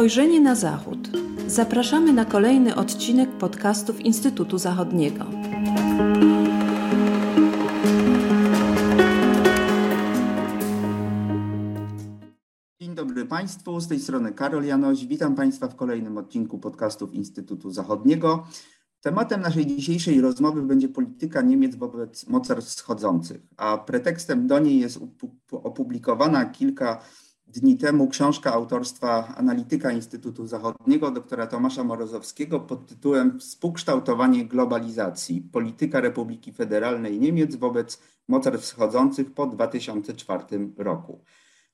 Spojrzenie na Zachód. Zapraszamy na kolejny odcinek podcastów Instytutu Zachodniego. Dzień dobry Państwu, z tej strony Karol Janoś. Witam Państwa w kolejnym odcinku podcastów Instytutu Zachodniego. Tematem naszej dzisiejszej rozmowy będzie polityka Niemiec wobec mocarstw wschodzących, a pretekstem do niej jest opublikowana kilka dni temu książka autorstwa analityka Instytutu Zachodniego doktora Tomasza Morozowskiego pod tytułem Współkształtowanie globalizacji polityka Republiki Federalnej Niemiec wobec mocarstw wschodzących po 2004 roku.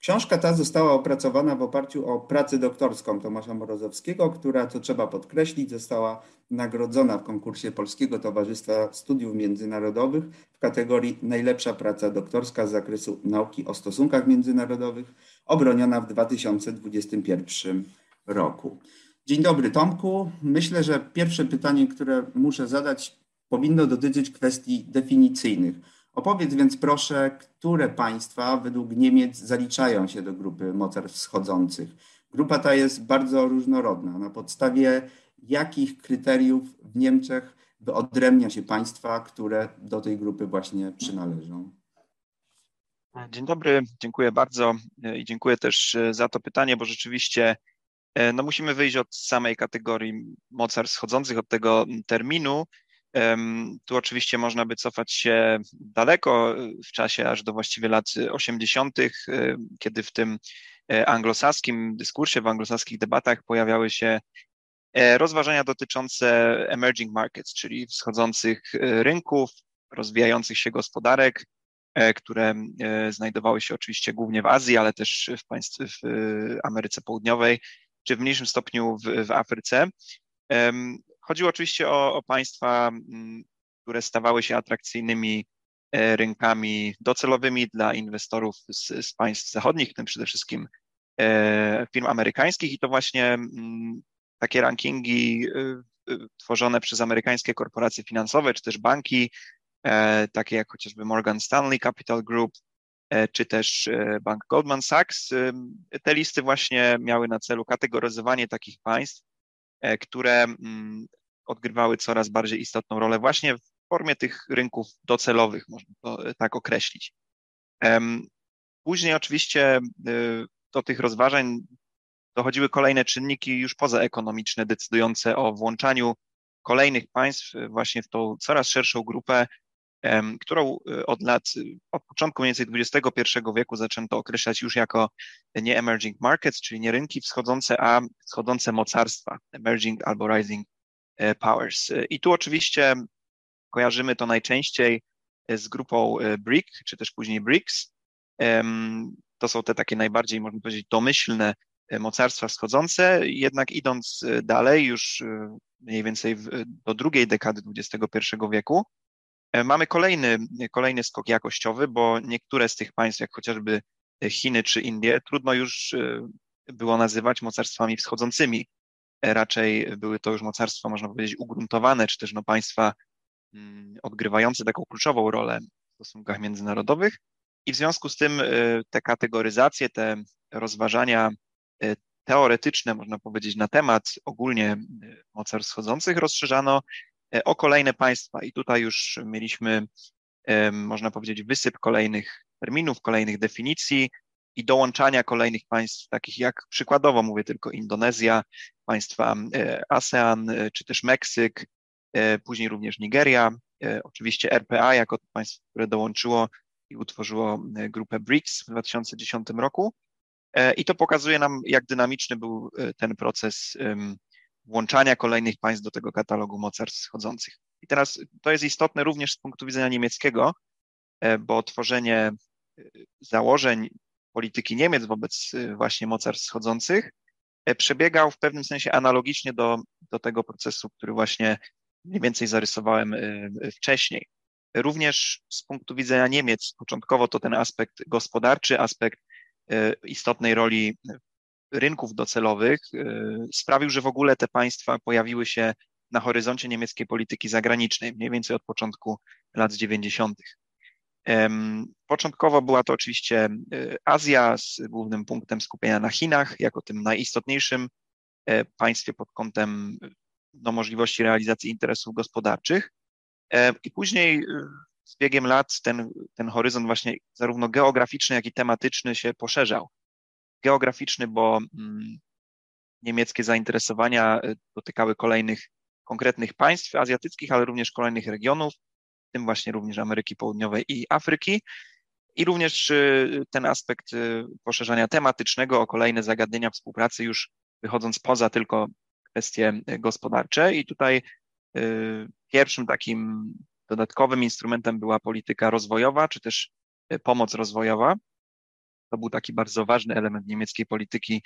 Książka ta została opracowana w oparciu o pracę doktorską Tomasza Morozowskiego, która, co trzeba podkreślić, została nagrodzona w konkursie Polskiego Towarzystwa Studiów Międzynarodowych w kategorii Najlepsza praca doktorska z zakresu nauki o stosunkach międzynarodowych, obroniona w 2021 roku. Dzień dobry Tomku. Myślę, że pierwsze pytanie, które muszę zadać, powinno dotyczyć kwestii definicyjnych. Opowiedz więc proszę, które państwa według Niemiec zaliczają się do grupy mocarstw wschodzących. Grupa ta jest bardzo różnorodna. Na podstawie jakich kryteriów w Niemczech wyodrębnia się państwa, które do tej grupy właśnie przynależą? Dzień dobry, dziękuję bardzo i dziękuję też za to pytanie, bo rzeczywiście no musimy wyjść od samej kategorii mocarstw wschodzących, od tego terminu tu oczywiście można by cofać się daleko w czasie, aż do właściwie lat 80., kiedy w tym e, anglosaskim dyskursie, w anglosaskich debatach pojawiały się e, rozważania dotyczące emerging markets, czyli wschodzących e, rynków, rozwijających się gospodarek, które znajdowały się oczywiście głównie w Azji, ale też w, państw, w Ameryce Południowej, czy w mniejszym stopniu w, w Afryce. Chodziło oczywiście o, o państwa, mm, które stawały się atrakcyjnymi e, rynkami docelowymi dla inwestorów z, z państw zachodnich, w tym przede wszystkim e, firm amerykańskich i to właśnie mm, takie rankingi e, tworzone przez amerykańskie korporacje finansowe czy też banki, takie jak chociażby Morgan Stanley Capital Group, czy też bank Goldman Sachs. Te listy właśnie miały na celu kategoryzowanie takich państw, które mm, odgrywały coraz bardziej istotną rolę właśnie w formie tych rynków docelowych, można to e, tak określić. Później oczywiście e, do tych rozważań dochodziły kolejne czynniki już pozaekonomiczne, decydujące o włączaniu kolejnych państw właśnie w tą coraz szerszą grupę którą y, od lat, y, od początku mniej więcej XXI wieku zaczęto określać już jako nie emerging markets, czyli nie rynki wschodzące, a wschodzące mocarstwa, emerging albo rising e, powers. I tu oczywiście kojarzymy to najczęściej z grupą e, BRIC, czy też później BRICS. To są te takie najbardziej, można powiedzieć, domyślne e, mocarstwa wschodzące, jednak idąc dalej, już mniej więcej do drugiej dekady XXI wieku, E, mamy kolejny, kolejny skok jakościowy, bo niektóre z tych państw, jak chociażby Chiny czy Indie, trudno już e, było nazywać mocarstwami wschodzącymi. E, raczej były to już mocarstwa, można powiedzieć, ugruntowane, czy też no, państwa mm, odgrywające taką kluczową rolę w stosunkach międzynarodowych. I w związku z tym te kategoryzacje, te rozważania teoretyczne, można powiedzieć, na temat ogólnie mocarstw wschodzących rozszerzano E, o kolejne państwa. I tutaj już mieliśmy, można powiedzieć, wysyp kolejnych terminów, kolejnych definicji i dołączania kolejnych państw, takich jak przykładowo mówię tylko Indonezja, państwa e, ASEAN, e, czy też Meksyk, później również Nigeria, oczywiście RPA jako państwo, które dołączyło i utworzyło grupę BRICS w 2010 roku. I to pokazuje nam, jak dynamiczny był ten proces włączania kolejnych państw do tego katalogu mocarstw wschodzących. I teraz to jest istotne również z punktu widzenia niemieckiego, e, bo tworzenie e, założeń polityki Niemiec wobec e, właśnie mocarstw wschodzących przebiegał w pewnym sensie analogicznie do, do tego procesu, który właśnie mniej więcej zarysowałem wcześniej. Również z punktu widzenia Niemiec, początkowo to ten aspekt gospodarczy, aspekt istotnej roli rynków docelowych y, sprawił, że w ogóle te państwa pojawiły się na horyzoncie niemieckiej polityki zagranicznej, mniej więcej od początku lat 90. Początkowo była to oczywiście y, Azja z głównym punktem skupienia na Chinach, jako tym najistotniejszym państwie pod kątem no, możliwości realizacji interesów gospodarczych. I później z biegiem lat ten, ten horyzont właśnie zarówno geograficzny, jak i tematyczny się poszerzał. Geograficzny, bo mm, niemieckie zainteresowania dotykały kolejnych konkretnych państw azjatyckich, ale również kolejnych regionów, w tym właśnie również Ameryki Południowej i Afryki. I również y, ten aspekt y, poszerzania tematycznego o kolejne zagadnienia współpracy, już wychodząc poza tylko kwestie gospodarcze. I tutaj pierwszym takim dodatkowym instrumentem była polityka rozwojowa, czy też pomoc rozwojowa. To był taki bardzo ważny element niemieckiej polityki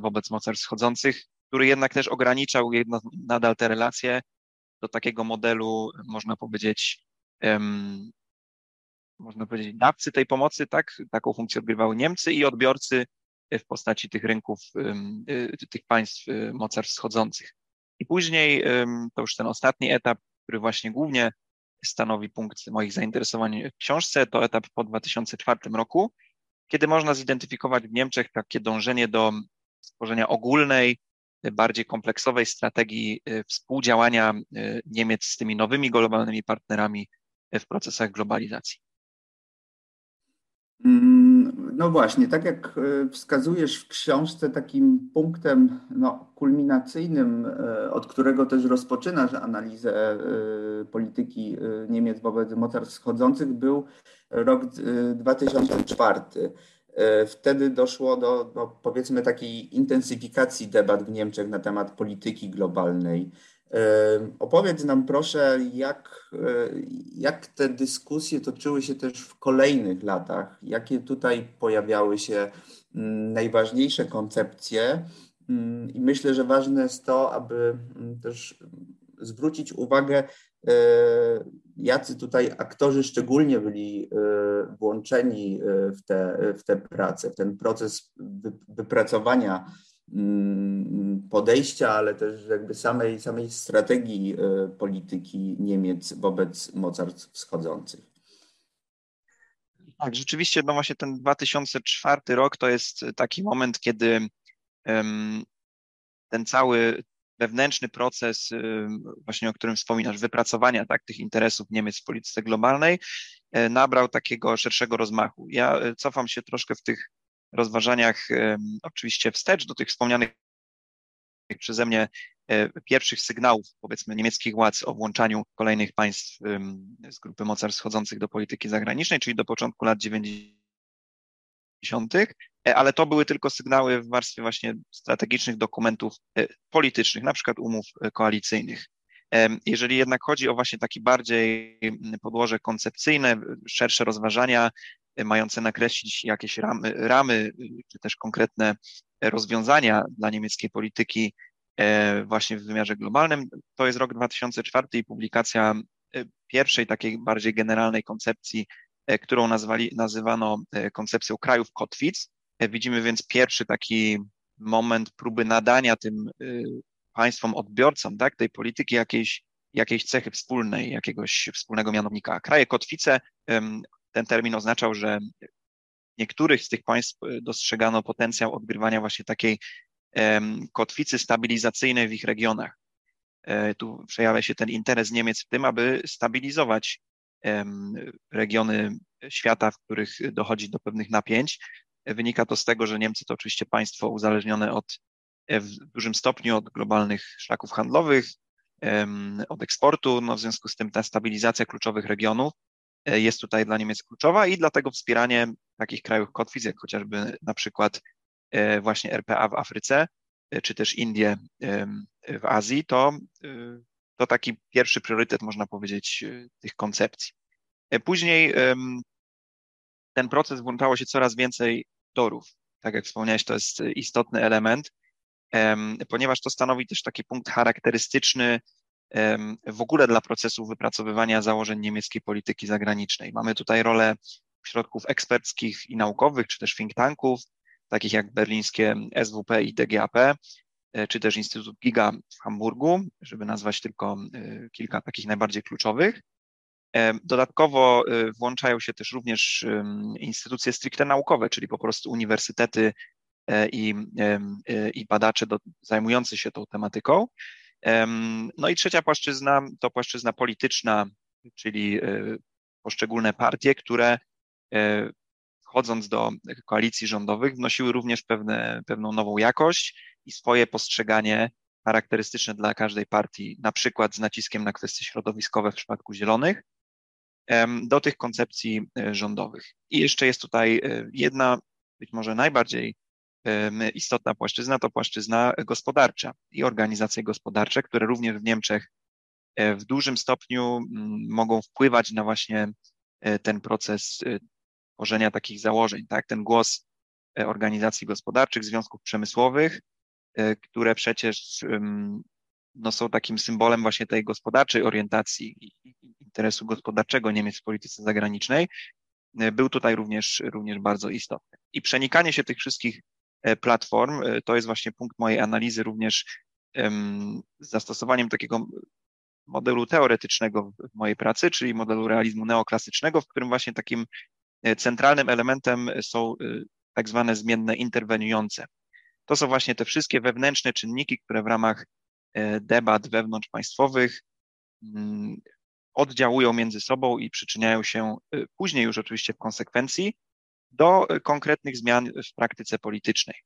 wobec mocarstw wschodzących, który jednak też ograniczał jedno, nadal te relacje do takiego modelu, można powiedzieć, um, można powiedzieć, dawcy tej pomocy, tak? Taką funkcję odgrywały Niemcy i odbiorcy w postaci tych rynków, um, tych państw y, mocarstw wschodzących. I później um, to już ten ostatni etap, który właśnie głównie stanowi punkt moich zainteresowań w książce, to etap po 2004 roku, kiedy można zidentyfikować w Niemczech takie dążenie do stworzenia ogólnej, bardziej kompleksowej strategii y, współdziałania y, Niemiec z tymi nowymi globalnymi partnerami w procesach globalizacji. Mm, no właśnie, tak jak y, wskazujesz w książce, takim punktem no, kulminacyjnym, od którego też rozpoczynasz analizę polityki Niemiec wobec mocarstw wschodzących, był rok 2004. E, wtedy doszło do, do, powiedzmy takiej intensyfikacji debat w Niemczech na temat polityki globalnej. Opowiedz nam proszę, jak, e, jak te dyskusje toczyły się też w kolejnych latach, jakie tutaj pojawiały się mm, najważniejsze koncepcje. Mm, I myślę, że ważne jest to, aby mm, też zwrócić uwagę E, jacy tutaj aktorzy szczególnie byli e, włączeni w te, w te prace, w ten proces wypracowania podejścia, ale też jakby samej, samej strategii polityki Niemiec wobec mocarstw wschodzących. Tak, rzeczywiście, no właśnie ten 2004 rok to jest taki moment, kiedy ten cały wewnętrzny proces, y, właśnie o którym wspominasz, wypracowania tak, tych interesów Niemiec w polityce globalnej, y, nabrał takiego szerszego rozmachu. Ja cofam się troszkę w tych rozważaniach, oczywiście wstecz do tych wspomnianych przeze mnie pierwszych sygnałów, powiedzmy, niemieckich władz o włączaniu kolejnych państw z grupy mocarstw wchodzących do polityki zagranicznej, czyli do początku lat 90 E, ale to były tylko sygnały w warstwie właśnie strategicznych dokumentów e, politycznych, na przykład umów e, koalicyjnych. Jeżeli jednak chodzi o właśnie taki bardziej podłoże koncepcyjne, szersze rozważania, mające nakreślić jakieś ramy, ramy czy też konkretne rozwiązania dla niemieckiej polityki właśnie w wymiarze globalnym, to jest rok 2004 i publikacja pierwszej takiej bardziej generalnej koncepcji E, którą nazwali, nazywano e, koncepcją krajów kotwic. E, widzimy więc pierwszy taki moment próby nadania tym państwom odbiorcom tak, tej polityki jakiejś, jakiejś cechy wspólnej, jakiegoś wspólnego mianownika. Kraje kotwice, ten termin oznaczał, że niektórych z tych państw dostrzegano potencjał odgrywania właśnie takiej kotwicy stabilizacyjnej w ich regionach. Tu przejawia się ten interes Niemiec w tym, aby stabilizować regiony świata, w których dochodzi do pewnych napięć. Wynika to z tego, że Niemcy to oczywiście państwo uzależnione od, e, w dużym stopniu od globalnych szlaków handlowych, od eksportu, no w związku z tym ta stabilizacja kluczowych regionów e, jest tutaj dla Niemiec kluczowa i dlatego wspieranie takich krajów kotwic, jak chociażby na przykład e, właśnie RPA w Afryce, czy też Indie w Azji, to to taki pierwszy priorytet, można powiedzieć, tych koncepcji. E, później ten proces włączało się coraz więcej torów. Tak jak wspomniałeś, to jest istotny element, ponieważ to stanowi też taki punkt charakterystyczny w ogóle dla procesu wypracowywania założeń niemieckiej polityki zagranicznej. Mamy tutaj rolę środków eksperckich i naukowych, czy też think tanków, takich jak berlińskie SWP i DGAP, E, czy też Instytut Giga w Hamburgu, żeby nazwać tylko e, kilka takich najbardziej kluczowych. E, dodatkowo włączają się też również instytucje stricte naukowe, czyli po prostu uniwersytety i, i badacze do, zajmujący się tą tematyką. No i trzecia płaszczyzna to płaszczyzna polityczna, czyli poszczególne partie, które wchodząc do koalicji rządowych, wnosiły również pewne, pewną nową jakość i swoje postrzeganie charakterystyczne dla każdej partii, na przykład z naciskiem na kwestie środowiskowe w przypadku Zielonych, do tych koncepcji e, rządowych. I jeszcze jest tutaj e, jedna, być może najbardziej istotna płaszczyzna, to płaszczyzna gospodarcza i organizacje gospodarcze, które również w Niemczech e, w dużym stopniu mogą wpływać na właśnie ten proces tworzenia takich założeń, tak? Ten głos organizacji gospodarczych, związków przemysłowych, które przecież no, są takim symbolem właśnie tej gospodarczej orientacji i interesu gospodarczego Niemiec w polityce zagranicznej, e, był tutaj również, również bardzo istotny. I przenikanie się tych wszystkich e, platform e, to jest właśnie punkt mojej analizy również z zastosowaniem takiego modelu teoretycznego w mojej pracy, czyli modelu realizmu neoklasycznego, w którym właśnie takim centralnym elementem są tak zwane zmienne interweniujące. To są właśnie te wszystkie wewnętrzne czynniki, które w ramach debat wewnątrzpaństwowych mm, oddziałują między sobą i przyczyniają się później już oczywiście w konsekwencji do y, konkretnych zmian w praktyce politycznej.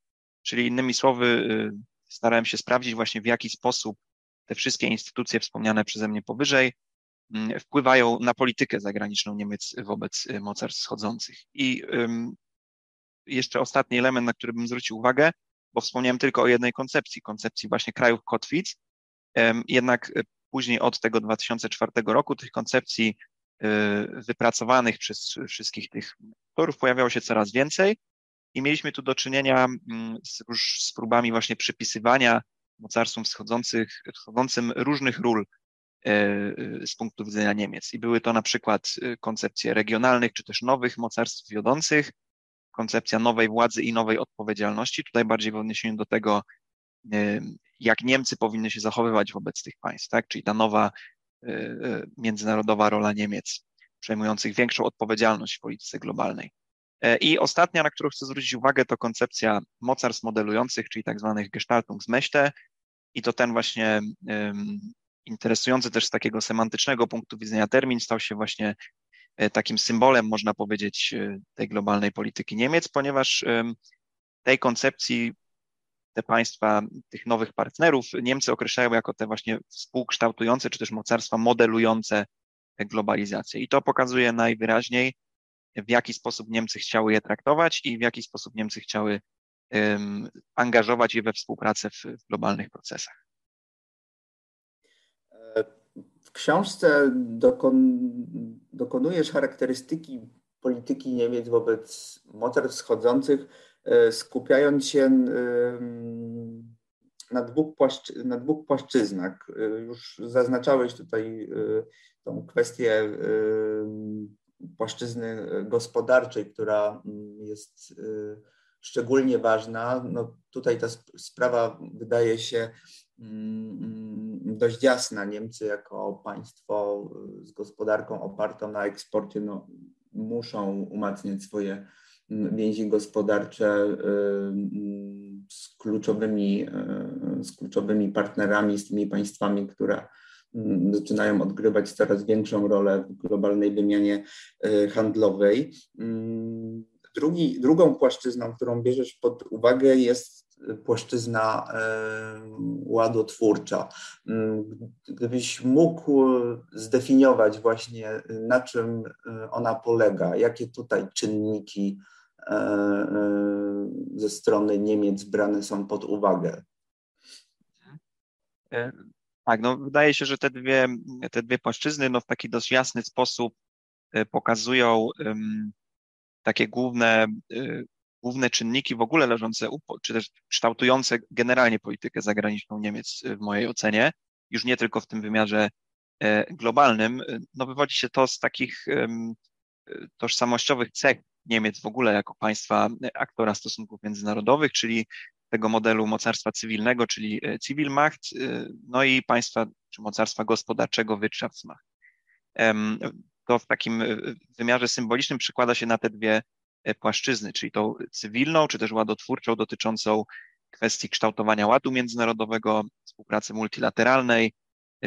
Czyli innymi słowy, y, starałem się sprawdzić właśnie w jaki sposób te wszystkie instytucje wspomniane przeze mnie powyżej mm, wpływają na politykę zagraniczną Niemiec wobec mocarstw wschodzących. I jeszcze ostatni element, na który bym zwrócił uwagę, bo wspomniałem tylko o jednej koncepcji, koncepcji właśnie krajów kotwic, jednak Później od tego 2004 roku tych koncepcji y, wypracowanych przez wszystkich tych autorów pojawiało się coraz więcej i mieliśmy tu do czynienia mm, z, z próbami właśnie przypisywania mocarstwom wschodzących, wschodzącym różnych ról y, y, z punktu widzenia Niemiec. I były to na przykład koncepcje regionalnych czy też nowych mocarstw wiodących, koncepcja nowej władzy i nowej odpowiedzialności, tutaj bardziej w odniesieniu do tego, jak Niemcy powinny się zachowywać wobec tych państw, tak? Czyli ta nowa y, y, międzynarodowa rola Niemiec, przejmujących większą odpowiedzialność w polityce globalnej. E, I ostatnia, na którą chcę zwrócić uwagę, to koncepcja mocarstw modelujących, czyli tak zwanych Gestaltungsmächte. I to ten właśnie um, interesujący też z takiego semantycznego punktu widzenia termin stał się właśnie e, takim symbolem, można powiedzieć, e, tej globalnej polityki Niemiec, ponieważ tej koncepcji te państwa, tych nowych partnerów, Niemcy określają jako te właśnie współkształtujące, czy też mocarstwa modelujące globalizację. I to pokazuje najwyraźniej, w jaki sposób Niemcy chciały je traktować i w jaki sposób Niemcy chciały um, angażować je we współpracę w, w globalnych procesach. W książce dokon, dokonujesz charakterystyki polityki Niemiec wobec mocarstw wschodzących skupiając się e, na dwóch, płaszcz, na dwóch płaszczyznach. E, już zaznaczałeś tutaj tą kwestię płaszczyzny gospodarczej, która jest szczególnie ważna. No tutaj ta sprawa wydaje się dość jasna. Niemcy jako państwo z gospodarką opartą na eksporcie no, muszą umacniać swoje więzi gospodarcze y, z kluczowymi, y, z kluczowymi partnerami, z tymi państwami, które mm, zaczynają odgrywać coraz większą rolę w globalnej wymianie y, handlowej. Drugi, drugą płaszczyzną, którą bierzesz pod uwagę, jest płaszczyzna ładotwórcza. Gdybyś mógł zdefiniować właśnie, na czym ona polega, jakie tutaj czynniki ze strony Niemiec brane są pod uwagę. E, tak, no wydaje się, że te dwie, te dwie płaszczyzny no, w taki dość jasny sposób pokazują um, takie główne, główne czynniki w ogóle leżące, czy też kształtujące generalnie politykę zagraniczną Niemiec w mojej ocenie, już nie tylko w tym wymiarze globalnym. No wywodzi się to z takich tożsamościowych cech Niemiec w ogóle jako państwa aktora stosunków międzynarodowych, czyli tego modelu mocarstwa cywilnego, czyli e, Zivilmacht, e, no i państwa czy mocarstwa gospodarczego Wirtschaftsmacht. To w takim e, wymiarze symbolicznym przykłada się na te dwie płaszczyzny, czyli tą cywilną, czy też ładotwórczą dotyczącą kwestii kształtowania ładu międzynarodowego, współpracy multilateralnej,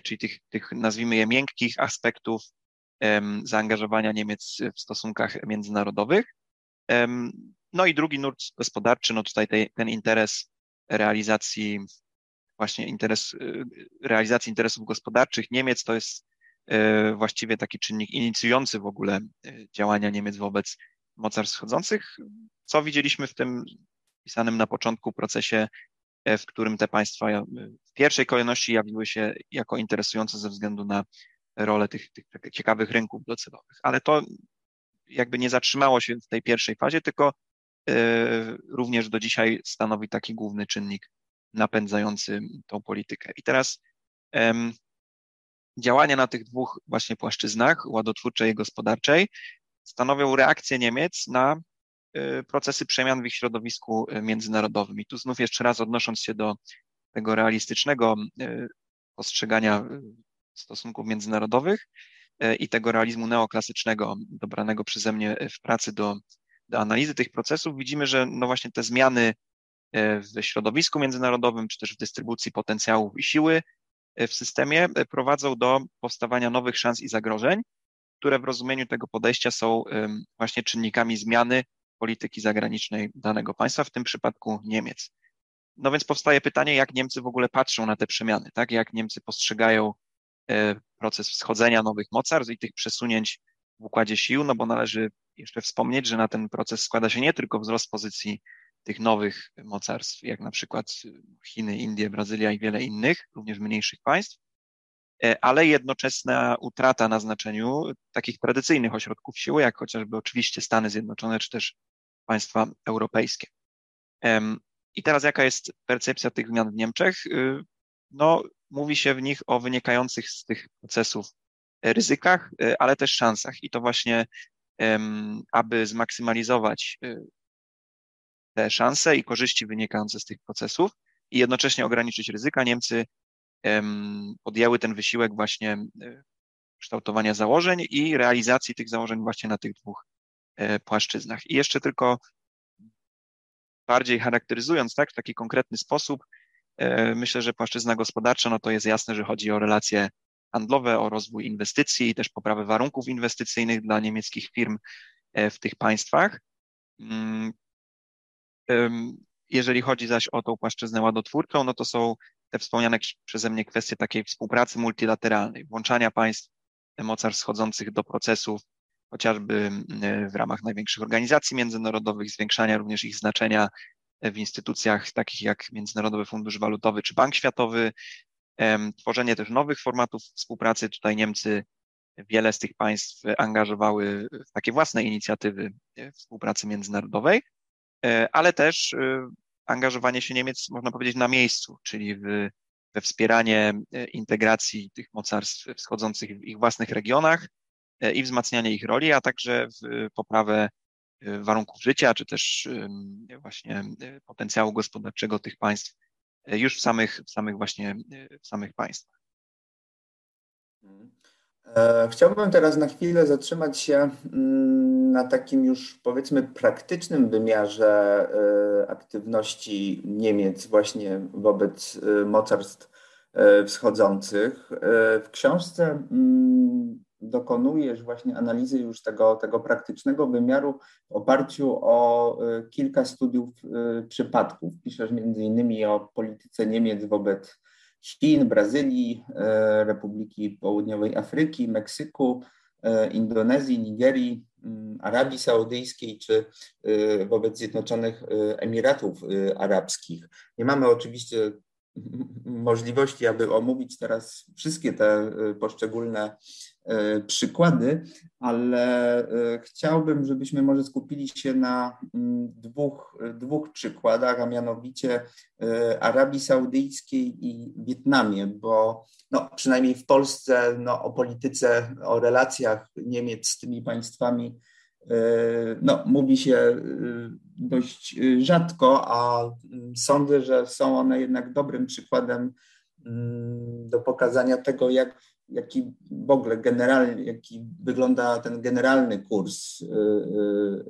czyli tych, tych nazwijmy je miękkich aspektów zaangażowania Niemiec w stosunkach międzynarodowych. No i drugi nurt gospodarczy, no tutaj ten interes realizacji, właśnie interes, y, realizacji interesów gospodarczych Niemiec to jest y, właściwie taki czynnik inicjujący w ogóle y, działania Niemiec wobec mocarstw wschodzących, co widzieliśmy w tym pisanym na początku procesie, e, w którym te państwa w pierwszej kolejności jawiły się jako interesujące ze względu na rolę tych, tych, ciekawych rynków docelowych. Ale to jakby nie zatrzymało się w tej pierwszej fazie, tylko y, również do dzisiaj stanowi taki główny czynnik napędzający tą politykę. I teraz działania na tych dwóch właśnie płaszczyznach, ładotwórczej i gospodarczej, stanowią reakcję Niemiec na y, procesy przemian w ich środowisku międzynarodowym. I tu znów jeszcze raz odnosząc się do tego realistycznego postrzegania stosunków międzynarodowych e, i tego realizmu neoklasycznego dobranego przeze mnie w pracy do, do analizy tych procesów, widzimy, że no właśnie te zmiany e, w środowisku międzynarodowym, czy też w dystrybucji potencjałów i siły e, w systemie prowadzą do powstawania nowych szans i zagrożeń, które w rozumieniu tego podejścia są właśnie czynnikami zmiany polityki zagranicznej danego państwa, w tym przypadku Niemiec. No więc powstaje pytanie, jak Niemcy w ogóle patrzą na te przemiany, tak? Jak Niemcy postrzegają E, proces wschodzenia nowych mocarstw i tych przesunięć w układzie sił, no bo należy jeszcze wspomnieć, że na ten proces składa się nie tylko wzrost pozycji tych nowych mocarstw, jak na przykład Chiny, Indie, Brazylia i wiele innych, również mniejszych państw, e, ale jednoczesna utrata na znaczeniu takich tradycyjnych ośrodków siły, jak chociażby oczywiście Stany Zjednoczone, czy też państwa europejskie. I teraz jaka jest percepcja tych zmian w Niemczech? Y, no, mówi się w nich o wynikających z tych procesów e, ryzykach, e, ale też szansach. I to właśnie, aby zmaksymalizować e, te szanse i korzyści wynikające z tych procesów i jednocześnie ograniczyć ryzyka, Niemcy podjęły ten wysiłek właśnie kształtowania założeń i realizacji tych założeń właśnie na tych dwóch płaszczyznach. I jeszcze tylko bardziej charakteryzując tak, w taki konkretny sposób, myślę, że płaszczyzna gospodarcza, no to jest jasne, że chodzi o relacje handlowe, o rozwój inwestycji i też poprawę warunków inwestycyjnych dla niemieckich firm e, w tych państwach. Mm, jeżeli chodzi zaś o tą płaszczyznę ładotwórczą, no to są te wspomniane przeze mnie kwestie takiej współpracy multilateralnej, włączania państw mocarstw schodzących do procesów, chociażby w ramach największych organizacji międzynarodowych, zwiększania również ich znaczenia w instytucjach takich jak Międzynarodowy Fundusz Walutowy czy Bank Światowy, tworzenie też nowych formatów współpracy. Tutaj Niemcy wiele z tych państw angażowały w takie własne inicjatywy e, współpracy międzynarodowej, e, ale też e, angażowanie się Niemiec, można powiedzieć, na miejscu, czyli w, we wspieranie integracji tych mocarstw wschodzących w ich własnych regionach i wzmacnianie ich roli, a także w poprawę warunków życia, czy też właśnie y, potencjału gospodarczego tych państw y, już w samych, w samych właśnie w samych państwach. E, chciałbym teraz na chwilę zatrzymać się mm, na takim już powiedzmy praktycznym wymiarze aktywności Niemiec właśnie wobec mocarstw wschodzących. W książce mm, dokonujesz właśnie analizy już tego, tego praktycznego wymiaru w oparciu o y, kilka studiów y, przypadków. Piszesz między innymi o polityce Niemiec wobec Chin, Brazylii, y, Republiki Południowej Afryki, Meksyku, Indonezji, Nigerii, mm, Arabii Saudyjskiej czy wobec Zjednoczonych Emiratów Arabskich. Nie mamy oczywiście możliwości, aby omówić teraz wszystkie te poszczególne przykłady, ale e, chciałbym, żebyśmy może skupili się na mm, dwóch, dwóch przykładach, a mianowicie e, Arabii Saudyjskiej i Wietnamie, bo no, przynajmniej w Polsce no, o polityce, o relacjach Niemiec z tymi państwami no, mówi się dość rzadko, a mm, sądzę, że są one jednak dobrym przykładem mm, do pokazania tego, jak jaki w ogóle generalnie, jaki wygląda ten generalny kurs, y,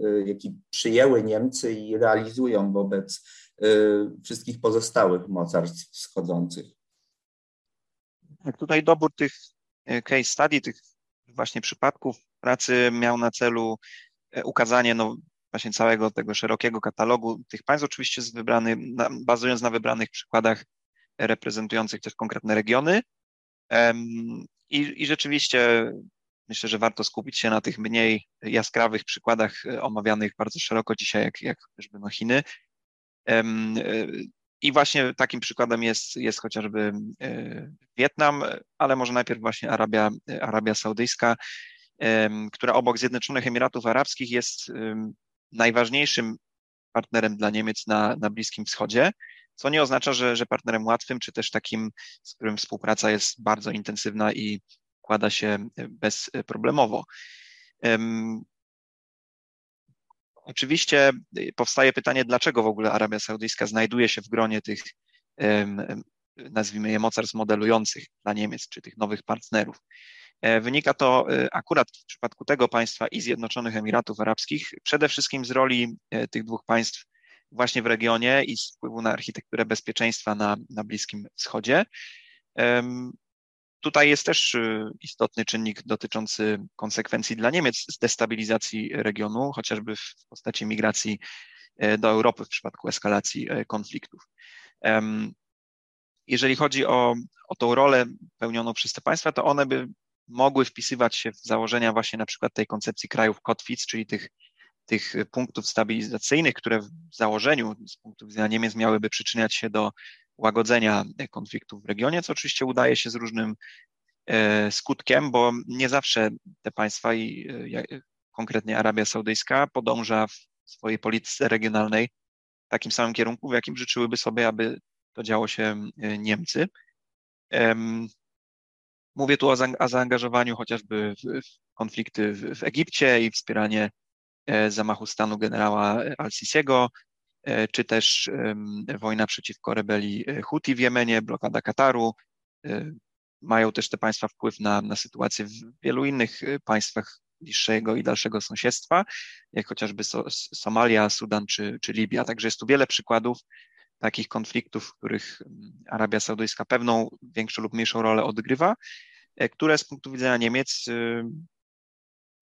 y, jaki przyjęły Niemcy i realizują wobec wszystkich pozostałych mocarstw wschodzących. Tak, tutaj dobór tych case study, tych właśnie przypadków pracy miał na celu ukazanie no, właśnie całego tego szerokiego katalogu tych państw, oczywiście z wybrany, bazując na wybranych przykładach reprezentujących też konkretne regiony. I, I rzeczywiście myślę, że warto skupić się na tych mniej jaskrawych przykładach e, omawianych bardzo szeroko dzisiaj, jak, jak chociażby no Chiny. E, I właśnie takim przykładem jest, jest chociażby e, Wietnam, ale może najpierw właśnie Arabia, Arabia Saudyjska, która obok Zjednoczonych Emiratów Arabskich jest najważniejszym partnerem dla Niemiec na, na Bliskim Wschodzie, co nie oznacza, że, że partnerem łatwym, czy też takim, z którym współpraca jest bardzo intensywna i układa się bezproblemowo. Um, oczywiście powstaje pytanie, dlaczego w ogóle Arabia Saudyjska znajduje się w gronie tych, nazwijmy je mocarstw modelujących dla Niemiec, czy tych nowych partnerów. E, wynika to e, akurat w przypadku tego państwa i Zjednoczonych Emiratów Arabskich przede wszystkim z roli e, tych dwóch państw właśnie w regionie i z wpływu na architekturę bezpieczeństwa na, na Bliskim Wschodzie. Tutaj jest też istotny czynnik dotyczący konsekwencji dla Niemiec z destabilizacji regionu, chociażby w postaci migracji do Europy w przypadku eskalacji konfliktów. Jeżeli chodzi o, o tą rolę pełnioną przez te państwa, to one by mogły wpisywać się w założenia właśnie na przykład tej koncepcji krajów kotwic, czyli tych, tych punktów stabilizacyjnych, które w założeniu z punktu widzenia Niemiec miałyby przyczyniać się do łagodzenia konfliktów w regionie, co oczywiście udaje się z różnym e, skutkiem, bo nie zawsze te państwa i e, konkretnie Arabia Saudyjska podąża w swojej polityce regionalnej w takim samym kierunku, w jakim życzyłyby sobie, aby to działo się e, Niemcy. Mówię tu o, zaangażowaniu chociażby w, konflikty w, Egipcie i wspieranie zamachu stanu generała Al-Sisiego, e, czy też wojna przeciwko rebelii e, Huti w Jemenie, blokada Kataru. Mają też te państwa wpływ na, na sytuację w wielu innych państwach bliższego i dalszego sąsiedztwa, jak chociażby so, Somalia, Sudan czy, czy Libia. Także jest tu wiele przykładów takich konfliktów, w których Arabia Saudyjska pewną większą lub mniejszą rolę odgrywa, e, które z punktu widzenia Niemiec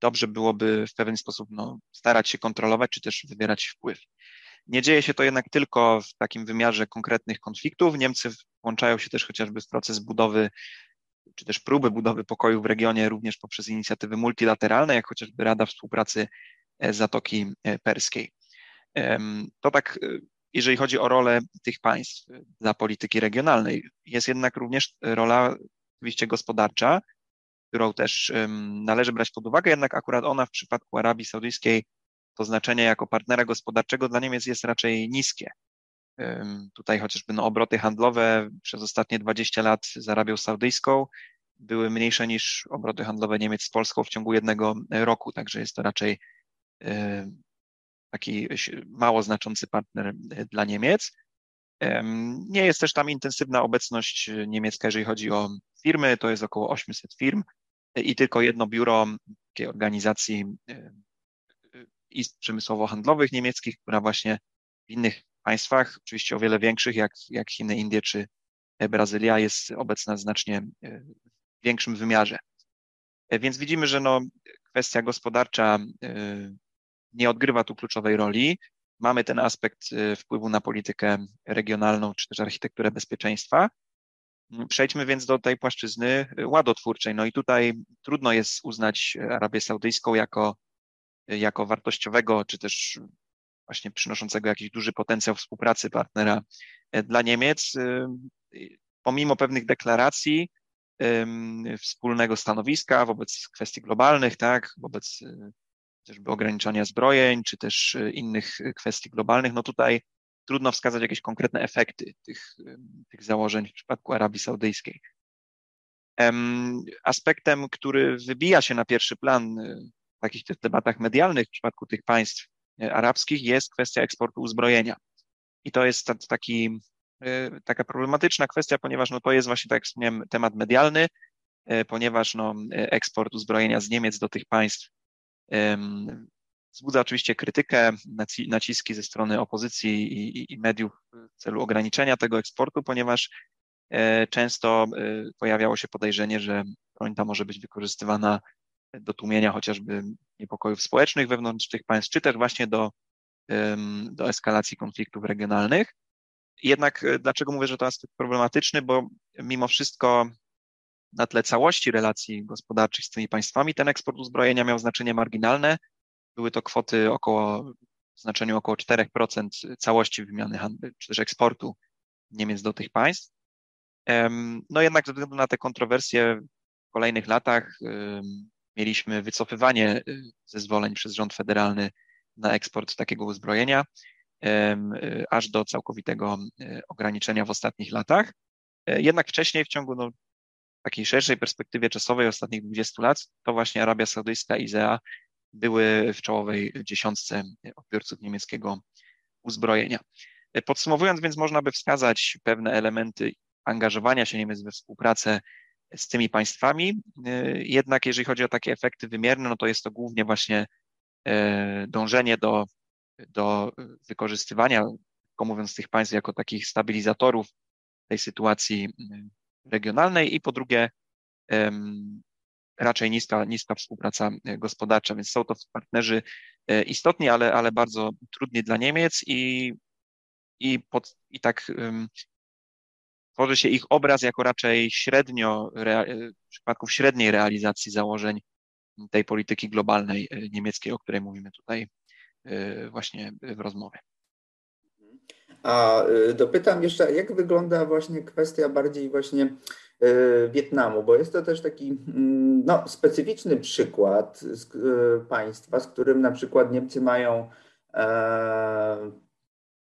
dobrze byłoby w pewien sposób no, starać się kontrolować, czy też wywierać wpływ. Nie dzieje się to jednak tylko w takim wymiarze konkretnych konfliktów. Niemcy włączają się też chociażby w proces budowy, czy też próby budowy pokoju w regionie, również poprzez inicjatywy multilateralne, jak chociażby Rada Współpracy e, Zatoki e, Perskiej. To tak jeżeli chodzi o rolę tych państw dla polityki regionalnej. Jest jednak również rola oczywiście gospodarcza, którą też należy brać pod uwagę, jednak akurat ona w przypadku Arabii Saudyjskiej to znaczenie jako partnera gospodarczego dla Niemiec jest raczej niskie. Tutaj chociażby no, obroty handlowe przez ostatnie 20 lat z Arabią Saudyjską były mniejsze niż obroty handlowe Niemiec z Polską w ciągu jednego roku, także jest to raczej taki mało znaczący partner e, dla Niemiec. Nie jest też tam intensywna obecność niemiecka, jeżeli chodzi o firmy, to jest około 800 firm e, i tylko jedno biuro takiej organizacji e, izb przemysłowo-handlowych niemieckich, która właśnie w innych państwach, oczywiście o wiele większych, jak, jak Chiny, Indie czy Brazylia, jest obecna w znacznie większym wymiarze. Więc widzimy, że no, kwestia gospodarcza nie odgrywa tu kluczowej roli. Mamy ten aspekt wpływu na politykę regionalną czy też architekturę bezpieczeństwa. Przejdźmy więc do tej płaszczyzny ładotwórczej. No i tutaj trudno jest uznać Arabię Saudyjską jako, jako wartościowego, czy też właśnie przynoszącego jakiś duży potencjał współpracy partnera dla Niemiec. Y, pomimo pewnych deklaracji, wspólnego stanowiska wobec kwestii globalnych, tak, wobec y, chociażby ograniczania zbrojeń, czy też innych kwestii globalnych, no tutaj trudno wskazać jakieś konkretne efekty tych, tych założeń w przypadku Arabii Saudyjskiej. Aspektem, który wybija się na pierwszy plan e, w takich debatach medialnych w przypadku tych państw arabskich jest kwestia eksportu uzbrojenia. I to jest taki, taka problematyczna kwestia, ponieważ no to jest właśnie, tak jak wspomniałem, temat medialny, ponieważ no, eksport uzbrojenia z Niemiec do tych państw wzbudza oczywiście krytykę, naciski ze strony opozycji i, i mediów w celu ograniczenia tego eksportu, ponieważ często pojawiało się podejrzenie, że broń ta może być wykorzystywana do tłumienia chociażby niepokojów społecznych wewnątrz tych państw, czy też właśnie do, do eskalacji konfliktów regionalnych. Jednak e, dlaczego mówię, że to aspekt problematyczny? Bo mimo wszystko na tle całości relacji gospodarczych z tymi państwami ten eksport uzbrojenia miał znaczenie marginalne. Były to kwoty około, w znaczeniu około 4% całości wymiany handlu, czy też eksportu Niemiec do tych państw. No jednak ze względu na te kontrowersje w kolejnych latach mieliśmy wycofywanie y, zezwoleń przez rząd federalny na eksport takiego uzbrojenia, y, aż do całkowitego y, ograniczenia w ostatnich latach. E, jednak wcześniej, w ciągu no, takiej szerszej perspektywie czasowej ostatnich 20 lat, to właśnie Arabia Saudyjska i IZEA były w czołowej dziesiątce odbiorców niemieckiego uzbrojenia. E, podsumowując, więc można by wskazać pewne elementy angażowania się Niemiec we współpracę z tymi państwami. Jednak jeżeli chodzi o takie efekty wymierne, no to jest to głównie właśnie y, dążenie do, do wykorzystywania, mówiąc, tych państw jako takich stabilizatorów tej sytuacji y, regionalnej i po drugie raczej niska, niska współpraca gospodarcza, więc są to partnerzy istotni, ale, ale bardzo trudni dla Niemiec i, i, pod, i tak tworzy się ich obraz jako raczej średnio, przypadków średniej realizacji założeń tej polityki globalnej e, niemieckiej, o której mówimy tutaj e, właśnie w rozmowie. A e, dopytam jeszcze, jak wygląda właśnie kwestia bardziej właśnie Wietnamu, bo jest to też taki mm, no, specyficzny przykład z państwa, z którym na przykład Niemcy mają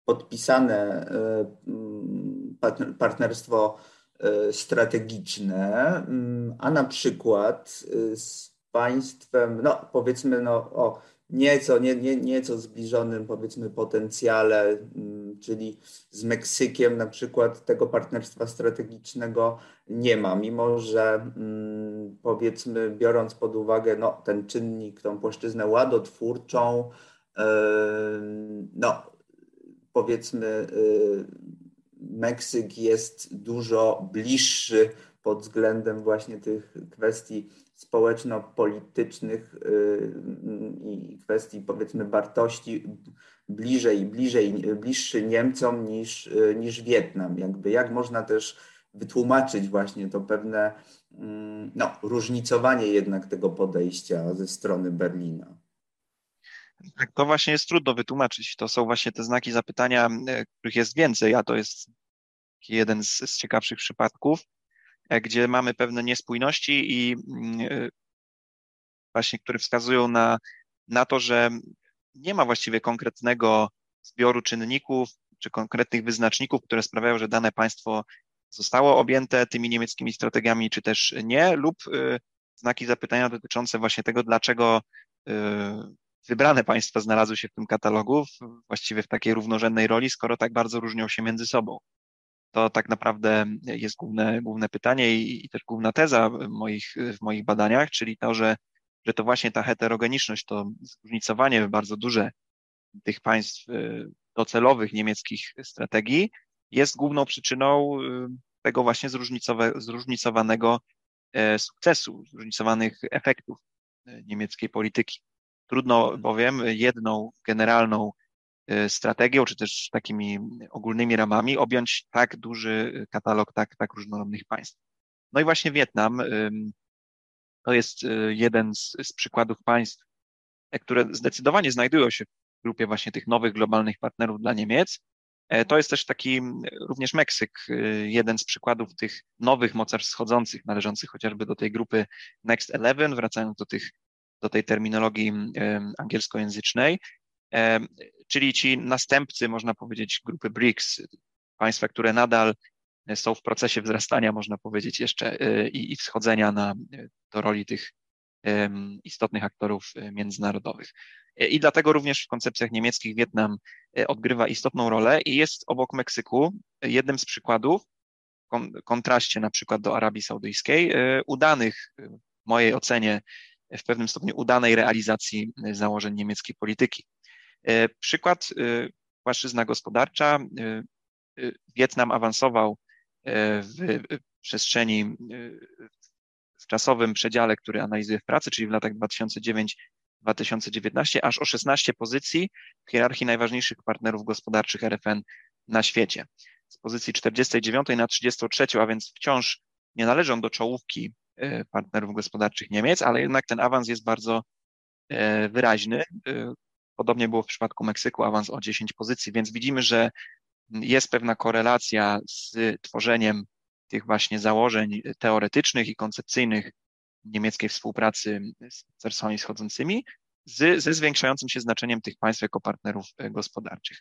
podpisane partnerstwo e, strategiczne, mm, a na przykład e, z państwem, no powiedzmy, no, o nieco, nie, nie, nieco zbliżonym powiedzmy potencjale, mm, czyli z Meksykiem na przykład tego partnerstwa strategicznego nie ma, mimo że mm, powiedzmy biorąc pod uwagę no, ten czynnik, tą płaszczyznę ładotwórczą, e, no powiedzmy Meksyk jest dużo bliższy pod względem właśnie tych kwestii społeczno-politycznych y, i kwestii powiedzmy wartości bliżej, bliżej, bliższy Niemcom niż, niż Wietnam. Jakby jak można też wytłumaczyć właśnie to pewne mm, no, różnicowanie jednak tego podejścia ze strony Berlina. Tak, to właśnie jest trudno wytłumaczyć. To są właśnie te znaki zapytania, których jest więcej, a to jest jeden z, z ciekawszych przypadków, gdzie mamy pewne niespójności i mm, e, właśnie, które wskazują na, na to, że nie ma właściwie konkretnego zbioru czynników czy konkretnych wyznaczników, które sprawiają, że dane państwo zostało objęte tymi niemieckimi strategiami, czy też nie, lub znaki zapytania dotyczące właśnie tego, dlaczego wybrane państwa znalazły się w tym katalogu właściwie w takiej równorzędnej roli, skoro tak bardzo różnią się między sobą. To tak naprawdę jest główne, główne pytanie i, i też główna teza w moich, w moich badaniach, czyli to, że, że to właśnie ta heterogeniczność, to zróżnicowanie bardzo duże tych państw y, docelowych niemieckich strategii jest główną przyczyną y, tego właśnie zróżnicowanego e, sukcesu, zróżnicowanych efektów y, niemieckiej polityki. Trudno bowiem jedną generalną strategią, czy też takimi ogólnymi ramami objąć tak duży katalog tak, tak różnorodnych państw. No i właśnie Wietnam to jest y, jeden z, z przykładów państw, które zdecydowanie znajdują się w grupie właśnie tych nowych globalnych partnerów dla Niemiec. E, to jest też taki również Meksyk, y, jeden z przykładów tych nowych mocarstw wschodzących, należących chociażby do tej grupy Next Eleven, wracając do tych do tej terminologii angielskojęzycznej, czyli ci następcy, można powiedzieć, grupy BRICS, państwa, które nadal są w procesie wzrastania, można powiedzieć, jeszcze e, i, i wschodzenia na, e, do roli tych istotnych aktorów e, międzynarodowych. I dlatego również w koncepcjach niemieckich Wietnam odgrywa istotną rolę i jest obok Meksyku jednym z przykładów kontraście na przykład do Arabii Saudyjskiej, udanych, w mojej ocenie, w pewnym stopniu udanej realizacji założeń niemieckiej polityki. Przykład, płaszczyzna gospodarcza. Wietnam awansował w przestrzeni, w czasowym przedziale, który analizuje w pracy, czyli w latach 2009-2019, aż o 16 pozycji w hierarchii najważniejszych partnerów gospodarczych RFN na świecie. Z pozycji 49 na 33, a więc wciąż nie należą do czołówki e, partnerów gospodarczych Niemiec, ale jednak ten awans jest bardzo e, wyraźny. Podobnie było w przypadku Meksyku, awans o 10 pozycji, więc widzimy, że jest pewna korelacja z tworzeniem tych właśnie założeń teoretycznych i koncepcyjnych niemieckiej współpracy z mocarstwami wschodzącymi z, ze zwiększającym się znaczeniem tych państw jako partnerów e, gospodarczych.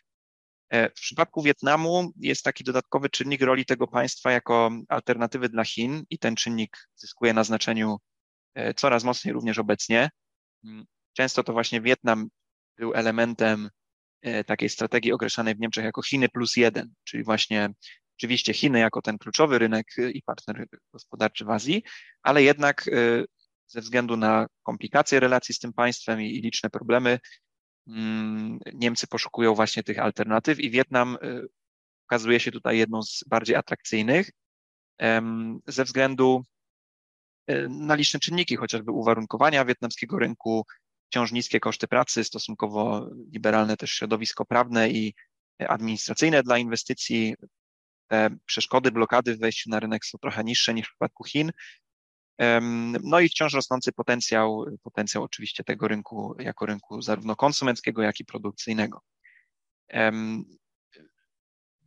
E, w przypadku Wietnamu jest taki dodatkowy czynnik roli tego państwa jako alternatywy dla Chin i ten czynnik zyskuje na znaczeniu e, coraz mocniej również obecnie. Mm, często to właśnie Wietnam był elementem takiej strategii określanej w Niemczech jako Chiny plus jeden, czyli właśnie Oczywiście Chiny jako ten kluczowy rynek y, i partner gospodarczy w Azji, ale jednak y, ze względu na komplikacje relacji z tym państwem i, liczne problemy, mm, Niemcy poszukują właśnie tych alternatyw i Wietnam okazuje się tutaj jedną z bardziej atrakcyjnych ze względu na liczne czynniki, chociażby uwarunkowania wietnamskiego rynku, wciąż niskie koszty pracy, stosunkowo liberalne też środowisko prawne i administracyjne dla inwestycji, te przeszkody, blokady w wejściu na rynek są trochę niższe niż w przypadku Chin. No i wciąż rosnący potencjał, potencjał oczywiście tego rynku jako rynku zarówno konsumenckiego, jak i produkcyjnego.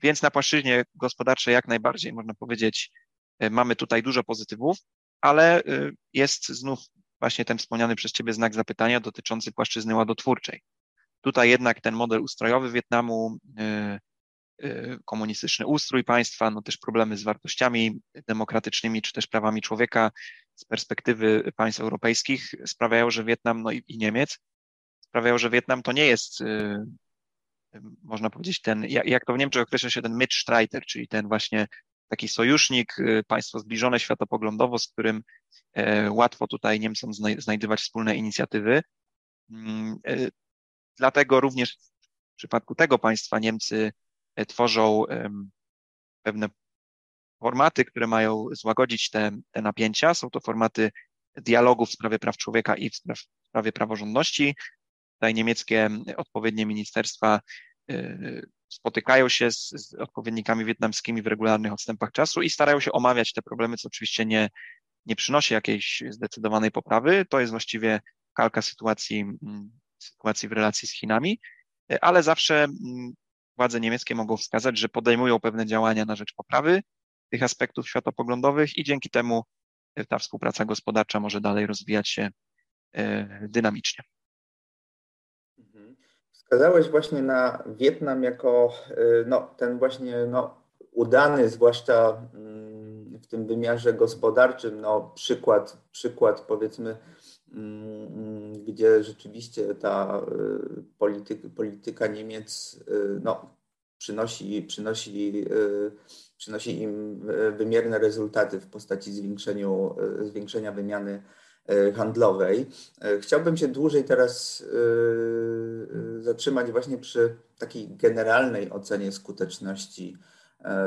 Więc na płaszczyźnie gospodarczej jak najbardziej można powiedzieć, e, mamy tutaj dużo pozytywów, ale e, jest znów właśnie ten wspomniany przez Ciebie znak zapytania dotyczący płaszczyzny ładotwórczej. Tutaj jednak ten model ustrojowy Wietnamu e, Y, komunistyczny ustrój państwa, no też problemy z wartościami demokratycznymi czy też prawami człowieka z perspektywy państw europejskich sprawiają, że Wietnam, no i, i Niemiec, sprawiają, że Wietnam to nie jest, y, można powiedzieć, ten, jak to w Niemczech określa się ten Mitstreiter, czyli ten właśnie taki sojusznik, y, państwo zbliżone światopoglądowo, z którym e, łatwo tutaj Niemcom znajdywać wspólne inicjatywy. Mm, e, dlatego również w przypadku tego państwa Niemcy E, tworzą pewne formaty, które mają złagodzić te, te napięcia. Są to formaty dialogu w sprawie praw człowieka i w sprawie praworządności. Tutaj niemieckie odpowiednie ministerstwa spotykają się z, z, odpowiednikami wietnamskimi w regularnych odstępach czasu i starają się omawiać te problemy, co oczywiście nie, nie przynosi jakiejś zdecydowanej poprawy. To jest właściwie kalka sytuacji, sytuacji w relacji z Chinami, e, ale zawsze władze niemieckie mogą wskazać, że podejmują pewne działania na rzecz poprawy tych aspektów światopoglądowych i dzięki temu ta współpraca gospodarcza może dalej rozwijać się e, dynamicznie. Wskazałeś właśnie na Wietnam jako e, no, ten właśnie no, udany, zwłaszcza mm, w tym wymiarze gospodarczym, no, przykład, przykład powiedzmy Mm, gdzie rzeczywiście ta y, polityka, polityka Niemiec y, no, przynosi, przynosi, y, przynosi im wymierne rezultaty w postaci zwiększenia wymiany handlowej. Chciałbym się dłużej teraz zatrzymać właśnie przy takiej generalnej ocenie skuteczności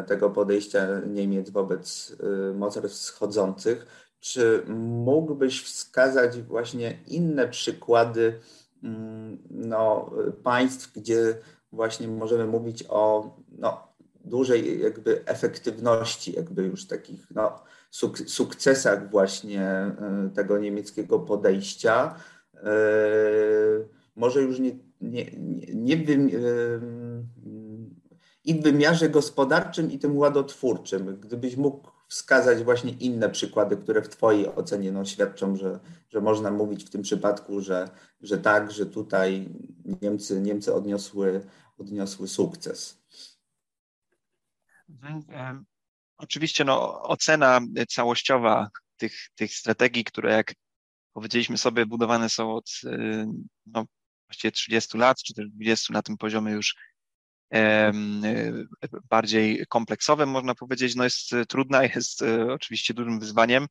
tego podejścia Niemiec wobec mocarstw wschodzących. Czy mógłbyś wskazać właśnie inne przykłady mm, no, państw, gdzie właśnie możemy mówić o no, dużej jakby efektywności, jakby już takich no, suk sukcesach właśnie e, tego niemieckiego podejścia. E, może już nie, nie, nie, nie i w wymiarze gospodarczym, i tym ładotwórczym. Gdybyś mógł wskazać właśnie inne przykłady, które w Twojej ocenie no, świadczą, że, że można mówić w tym przypadku, że, że tak, że tutaj Niemcy, Niemcy odniosły, odniosły sukces. Oczywiście no, ocena całościowa tych, tych strategii, które jak powiedzieliśmy sobie, budowane są od no, właściwie 30 lat, czy też 20 na tym poziomie już bardziej kompleksowym, można powiedzieć, no jest trudna, jest oczywiście dużym wyzwaniem.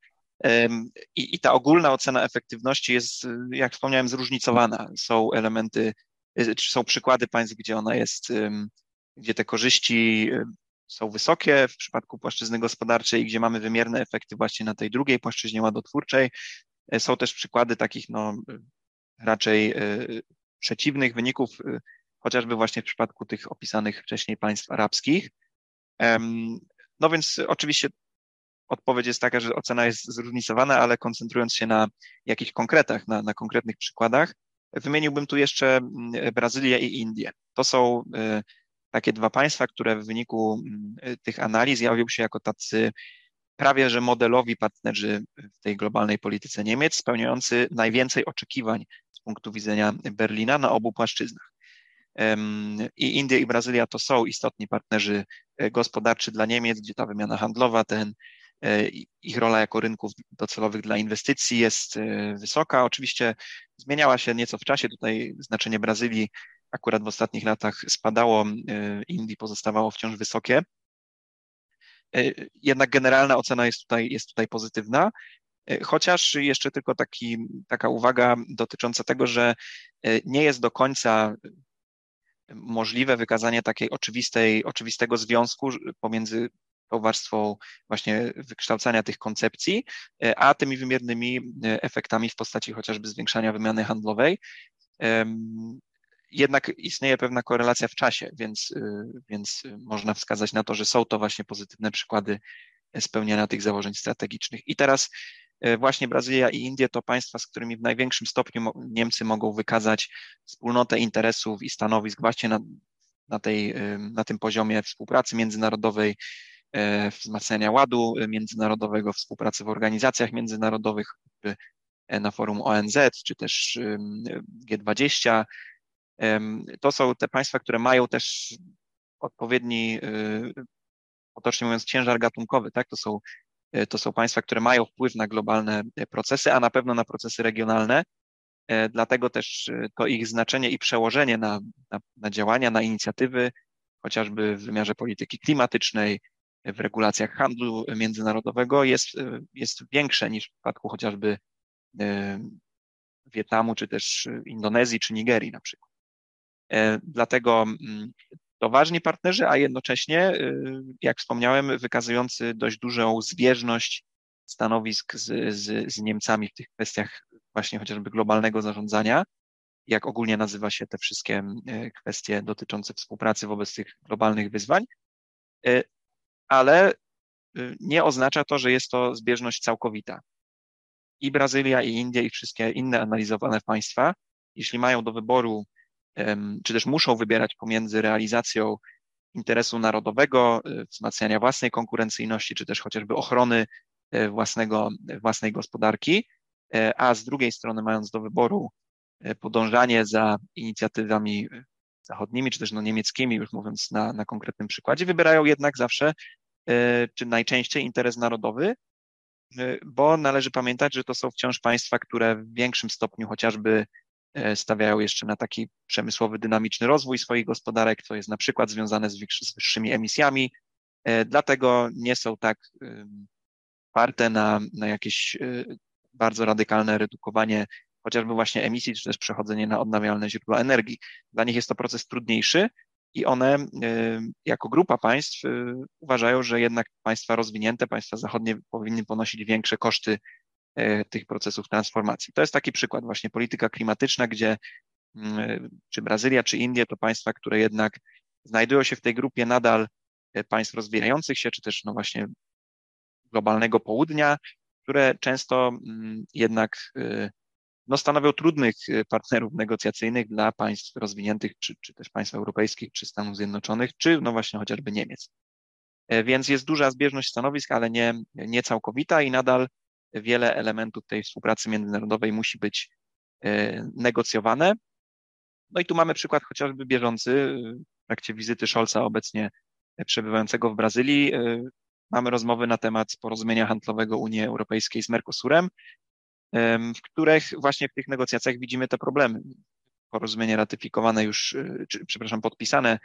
I, I ta ogólna ocena efektywności jest, jak wspomniałem, zróżnicowana. Są elementy, czy są przykłady państw, gdzie ona jest, gdzie te korzyści są wysokie w przypadku płaszczyzny gospodarczej, gdzie mamy wymierne efekty właśnie na tej drugiej płaszczyźnie ładotwórczej. E, są też przykłady takich no, raczej e, przeciwnych wyników, e, chociażby właśnie w przypadku tych opisanych wcześniej państw arabskich. No więc oczywiście odpowiedź jest taka, że ocena jest zróżnicowana, ale koncentrując się na jakichś konkretach, na, na konkretnych przykładach, wymieniłbym tu jeszcze mm, Brazylię i Indię. To są takie dwa państwa, które w wyniku mm, tych analiz jawią się jako tacy prawie że modelowi partnerzy w tej globalnej polityce Niemiec, spełniający najwięcej oczekiwań z punktu widzenia Berlina na obu płaszczyznach. I Indie i Brazylia to są istotni partnerzy e, gospodarczy dla Niemiec, gdzie ta wymiana handlowa, ten, e, ich rola jako rynków docelowych dla inwestycji jest e, wysoka. Oczywiście zmieniała się nieco w czasie. Tutaj znaczenie Brazylii akurat w ostatnich latach spadało, Indii pozostawało wciąż wysokie. E, jednak generalna ocena jest tutaj, jest tutaj pozytywna. E, chociaż jeszcze tylko taki, taka uwaga dotycząca tego, że nie jest do końca możliwe wykazanie takiej oczywistej, oczywistego związku pomiędzy tą warstwą właśnie wykształcania tych koncepcji, a tymi wymiernymi efektami w postaci chociażby zwiększania wymiany handlowej jednak istnieje pewna korelacja w czasie, więc, y, więc można wskazać na to, że są to właśnie pozytywne przykłady spełniania tych założeń strategicznych. I teraz y, właśnie Brazylia i Indie to państwa, z którymi w największym stopniu Niemcy mogą wykazać wspólnotę interesów i stanowisk właśnie na, na, tej, y, na tym poziomie współpracy międzynarodowej, wzmacniania ładu międzynarodowego, współpracy w organizacjach międzynarodowych, na forum ONZ czy też G20, to są te państwa, które mają też odpowiedni, y, potocznie mówiąc, ciężar gatunkowy, tak? To są, y, to są państwa, które mają wpływ na globalne procesy, a na pewno na procesy regionalne. E, dlatego też y, to ich znaczenie i przełożenie na, na, na działania, na inicjatywy, chociażby w wymiarze polityki klimatycznej, w regulacjach handlu międzynarodowego jest, jest większe niż w przypadku chociażby Wietnamu, czy też Indonezji, czy Nigerii na przykład. E, dlatego mm, to ważni partnerzy, a jednocześnie, y, jak wspomniałem, wykazujący dość dużą zbieżność stanowisk z, z, z Niemcami w tych kwestiach właśnie chociażby globalnego zarządzania, jak ogólnie nazywa się te wszystkie y, kwestie dotyczące współpracy wobec tych globalnych wyzwań, y, ale nie oznacza to, że jest to zbieżność całkowita. I Brazylia, i Indie, i wszystkie inne analizowane państwa, jeśli mają do wyboru czy też muszą wybierać pomiędzy realizacją interesu narodowego, e, wzmacniania własnej konkurencyjności, czy też chociażby ochrony e, własnego, własnej gospodarki, e, a z drugiej strony mając do wyboru podążanie za inicjatywami zachodnimi, czy też no niemieckimi, już mówiąc na, na konkretnym przykładzie, wybierają jednak zawsze, czy najczęściej interes narodowy, bo należy pamiętać, że to są wciąż państwa, które w większym stopniu chociażby stawiają jeszcze na taki przemysłowy, dynamiczny rozwój swoich gospodarek, co jest na przykład związane z, wyższymi emisjami, e, dlatego nie są tak oparte na, na jakieś e, bardzo radykalne redukowanie chociażby właśnie emisji, czy też przechodzenie na odnawialne źródła energii. Dla nich jest to proces trudniejszy i one jako grupa państw uważają, że jednak państwa rozwinięte, państwa zachodnie powinny ponosić większe koszty E, tych procesów transformacji. To jest taki przykład właśnie polityka klimatyczna, gdzie mm, czy Brazylia, czy Indie to państwa, które jednak znajdują się w tej grupie nadal e, państw rozwijających się, czy też no właśnie globalnego południa, które często mm, jednak e, no, stanowią trudnych partnerów negocjacyjnych dla państw rozwiniętych, czy, czy też państw europejskich, czy Stanów Zjednoczonych, czy no właśnie chociażby Niemiec. Więc jest duża zbieżność stanowisk, ale nie, nie całkowita i nadal wiele elementów tej współpracy międzynarodowej musi być e, negocjowane. No i tu mamy przykład chociażby bieżący w trakcie wizyty Scholza obecnie przebywającego w Brazylii. E, mamy rozmowy na temat porozumienia handlowego Unii Europejskiej z Mercosurem, w których właśnie w tych negocjacjach widzimy te problemy. Porozumienie ratyfikowane już, e, czy, przepraszam, podpisane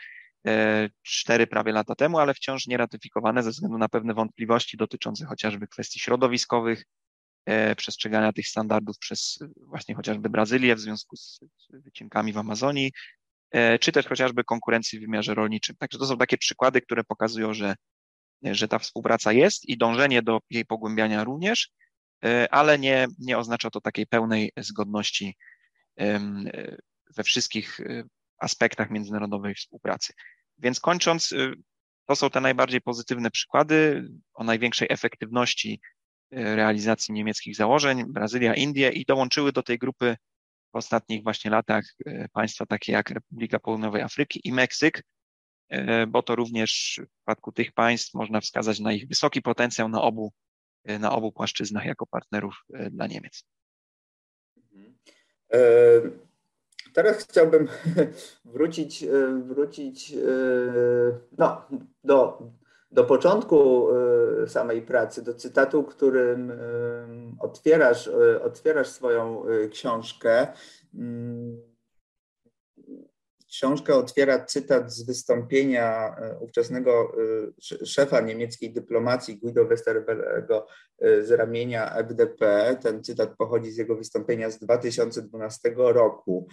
cztery prawie lata temu, ale wciąż nie ratyfikowane ze względu na pewne wątpliwości dotyczące chociażby kwestii środowiskowych, przestrzegania tych standardów przez właśnie chociażby Brazylię w związku z wycinkami w Amazonii, czy też chociażby konkurencji w wymiarze rolniczym. Także to są takie przykłady, które pokazują, że, że ta współpraca jest i dążenie do jej pogłębiania również, ale nie, nie oznacza to takiej pełnej zgodności we wszystkich aspektach międzynarodowej współpracy. Więc kończąc, to są te najbardziej pozytywne przykłady o największej efektywności realizacji niemieckich założeń, Brazylia, Indie i dołączyły do tej grupy w ostatnich właśnie latach y, państwa takie jak Republika Południowej Afryki i Meksyk, bo to również w przypadku tych państw można wskazać na ich wysoki potencjał na obu, na obu płaszczyznach jako partnerów dla Niemiec. Mhm. E, Teraz chciałbym wrócić, e, wrócić e, no, do, do początku e, samej pracy, do cytatu, którym otwierasz, otwierasz swoją książkę. Mm, Książkę otwiera cytat z wystąpienia ówczesnego szefa niemieckiej dyplomacji Guido Westerwellego z ramienia FDP. Ten cytat pochodzi z jego wystąpienia z 2012 roku.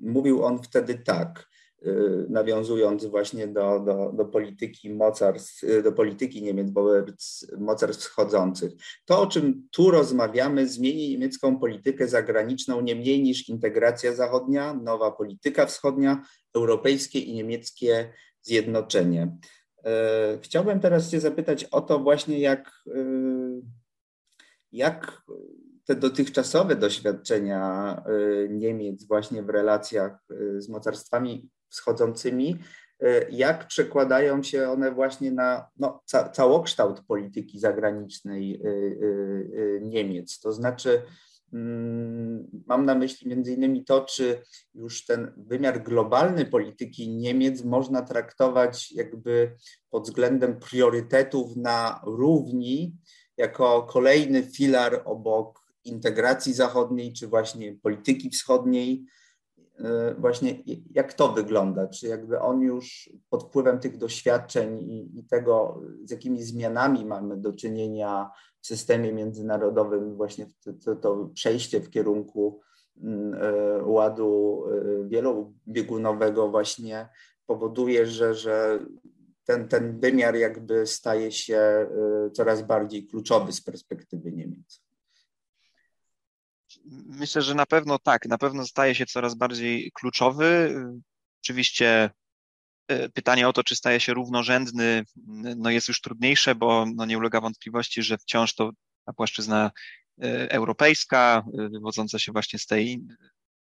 Mówił on wtedy tak. Y, nawiązując właśnie do, do, do polityki mocarstw, y, do polityki Niemiec wobec mocarstw wschodzących. To, o czym tu rozmawiamy, zmieni niemiecką politykę zagraniczną nie mniej niż integracja zachodnia, nowa polityka wschodnia, europejskie i niemieckie zjednoczenie. Y, chciałbym teraz Cię zapytać o to właśnie, jak, jak te dotychczasowe doświadczenia Niemiec właśnie w relacjach z mocarstwami wschodzącymi, e, jak przekładają się one właśnie na no, ca całokształt polityki zagranicznej e, e, Niemiec. To znaczy, mm, mam na myśli między innymi to, czy już ten wymiar globalny polityki Niemiec można traktować jakby pod względem priorytetów na równi, jako kolejny filar obok integracji zachodniej, czy właśnie polityki wschodniej, właśnie jak to wygląda, czy jakby on już pod wpływem tych doświadczeń i, i, tego, z jakimi zmianami mamy do czynienia w systemie międzynarodowym, właśnie to, to, to przejście w kierunku mm, e, ładu e, wielobiegunowego właśnie powoduje, że, że ten, ten wymiar jakby staje się coraz bardziej kluczowy z perspektywy Niemiec. Myślę, że na pewno tak, na pewno staje się coraz bardziej kluczowy. Oczywiście e, pytanie o to, czy staje się równorzędny, no jest już trudniejsze, bo no nie ulega wątpliwości, że wciąż to ta płaszczyzna e, europejska, e, wywodząca się właśnie z, tej,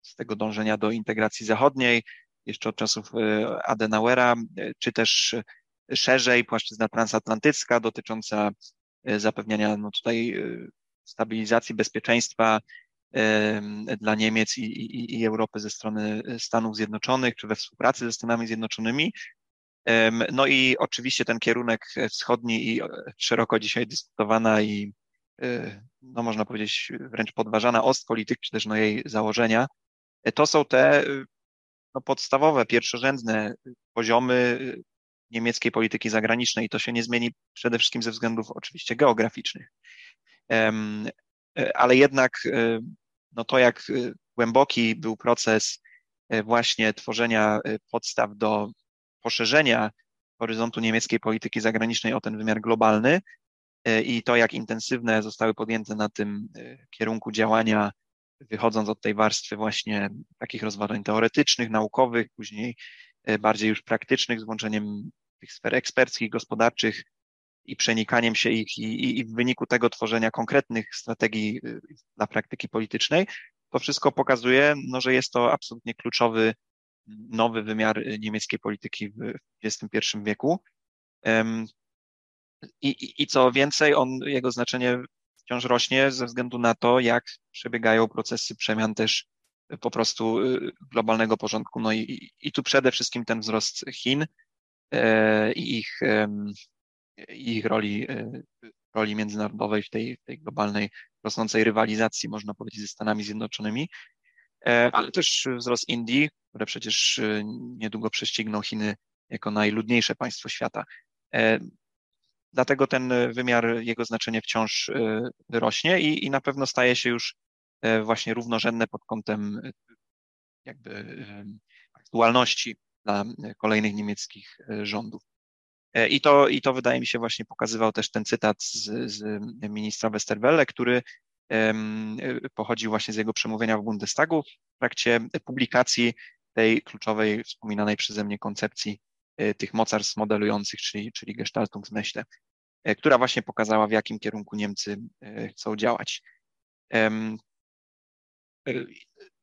z tego dążenia do integracji zachodniej, jeszcze od czasów Adenauera, czy też szerzej płaszczyzna transatlantycka dotycząca zapewniania no tutaj stabilizacji bezpieczeństwa dla Niemiec i, i, i Europy ze strony Stanów Zjednoczonych, czy we współpracy ze Stanami Zjednoczonymi. No i oczywiście ten kierunek wschodni i szeroko dzisiaj dyskutowana i e, no można powiedzieć wręcz podważana Ostpolitik, czy też no jej założenia, e, to są te no podstawowe, pierwszorzędne poziomy niemieckiej polityki zagranicznej i to się nie zmieni przede wszystkim ze względów oczywiście geograficznych. E, ale jednak no to jak y, głęboki był proces y, właśnie tworzenia y, podstaw do poszerzenia horyzontu niemieckiej polityki zagranicznej o ten wymiar globalny i to, jak intensywne zostały podjęte na tym kierunku działania, wychodząc od tej warstwy właśnie takich rozważań teoretycznych, naukowych, później bardziej już praktycznych, z włączeniem tych sfer eksperckich, gospodarczych, i przenikaniem się ich i, i w wyniku tego tworzenia konkretnych strategii y, dla praktyki politycznej, to wszystko pokazuje, no, że jest to absolutnie kluczowy nowy wymiar y, niemieckiej polityki w XXI wieku. I, i, I co więcej, on, jego znaczenie wciąż rośnie ze względu na to, jak przebiegają procesy przemian też po prostu y, globalnego porządku. No i, i tu przede wszystkim ten wzrost Chin e, i ich ich roli, e, roli międzynarodowej w tej, tej globalnej, rosnącej rywalizacji, można powiedzieć, ze Stanami Zjednoczonymi. ale też wzrost Indii, które przecież niedługo prześcigną Chiny jako najludniejsze państwo świata. Dlatego ten wymiar, jego znaczenie wciąż rośnie i, i na pewno staje się już właśnie równorzędne pod kątem jakby aktualności dla kolejnych niemieckich rządów. E, I to, I to wydaje mi się właśnie pokazywał też ten cytat z, z ministra Westerwelle, który um, pochodził właśnie z jego przemówienia w Bundestagu w trakcie publikacji tej kluczowej, wspominanej przeze mnie koncepcji e, tych mocarstw modelujących, czyli, czyli Gestaltungsmyśle, która właśnie pokazała, w jakim kierunku Niemcy chcą działać.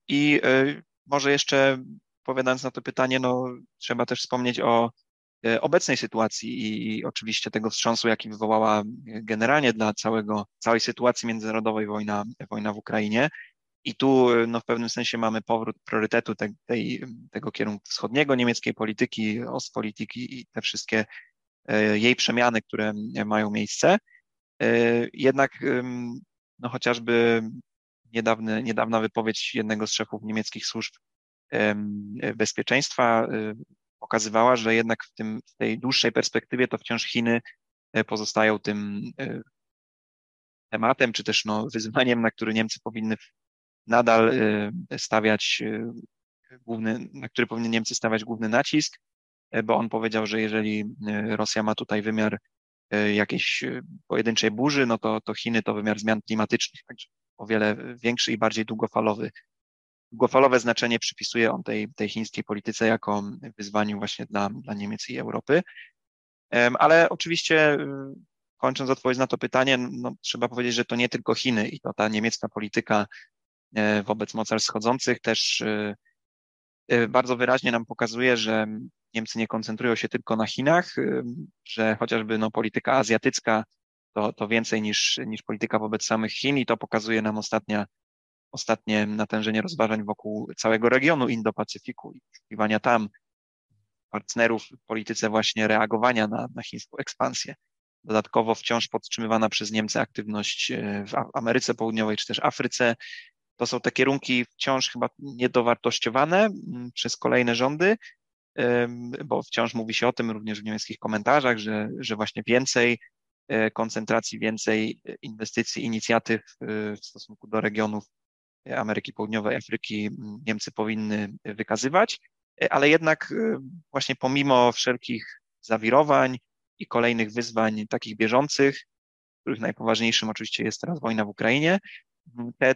I może jeszcze odpowiadając na to pytanie, no, trzeba też wspomnieć o E, obecnej sytuacji i oczywiście tego wstrząsu, jaki wywołała generalnie dla całego, całej sytuacji międzynarodowej wojna, wojna w Ukrainie. I tu e, no, w pewnym sensie mamy powrót priorytetu te, tej, tego kierunku wschodniego niemieckiej polityki, Ostpolitiki i te wszystkie e, jej przemiany, które mają miejsce. Jednak no, chociażby niedawny, niedawna wypowiedź jednego z szefów niemieckich służb bezpieczeństwa pokazywała, że jednak w, tym, w tej dłuższej perspektywie to wciąż Chiny e, pozostają tym e, tematem, czy też no, wyzwaniem, na który Niemcy powinny nadal e, stawiać główny, na który powinny Niemcy stawiać główny nacisk, bo on powiedział, że jeżeli Rosja ma tutaj wymiar jakiejś pojedynczej burzy, no to, to Chiny to wymiar zmian klimatycznych, także o wiele większy i bardziej długofalowy długofalowe znaczenie przypisuje on tej, tej chińskiej polityce jako wyzwaniu właśnie dla, dla Niemiec i Europy. Ale oczywiście, y, kończąc odpowiedź na to pytanie, no, trzeba powiedzieć, że to nie tylko Chiny i to ta niemiecka polityka e, wobec mocarstw schodzących też y, y, bardzo wyraźnie nam pokazuje, że Niemcy nie koncentrują się tylko na Chinach, że chociażby no, polityka azjatycka to, to więcej niż, niż polityka wobec samych Chin i to pokazuje nam ostatnia ostatnie natężenie rozważań wokół całego regionu Indo-Pacyfiku i poszukiwania tam partnerów w polityce właśnie reagowania na, na chińską ekspansję. Dodatkowo wciąż podtrzymywana przez Niemcy aktywność e, w Ameryce Południowej czy też Afryce. To są te kierunki wciąż chyba niedowartościowane przez kolejne rządy, bo wciąż mówi się o tym również w niemieckich komentarzach, że, że właśnie więcej e, koncentracji, więcej inwestycji, inicjatyw e, w stosunku do regionów Ameryki Południowej, Afryki Niemcy powinny wykazywać, ale jednak e, właśnie pomimo wszelkich zawirowań i kolejnych wyzwań takich bieżących, których najpoważniejszym oczywiście jest teraz wojna w Ukrainie, te,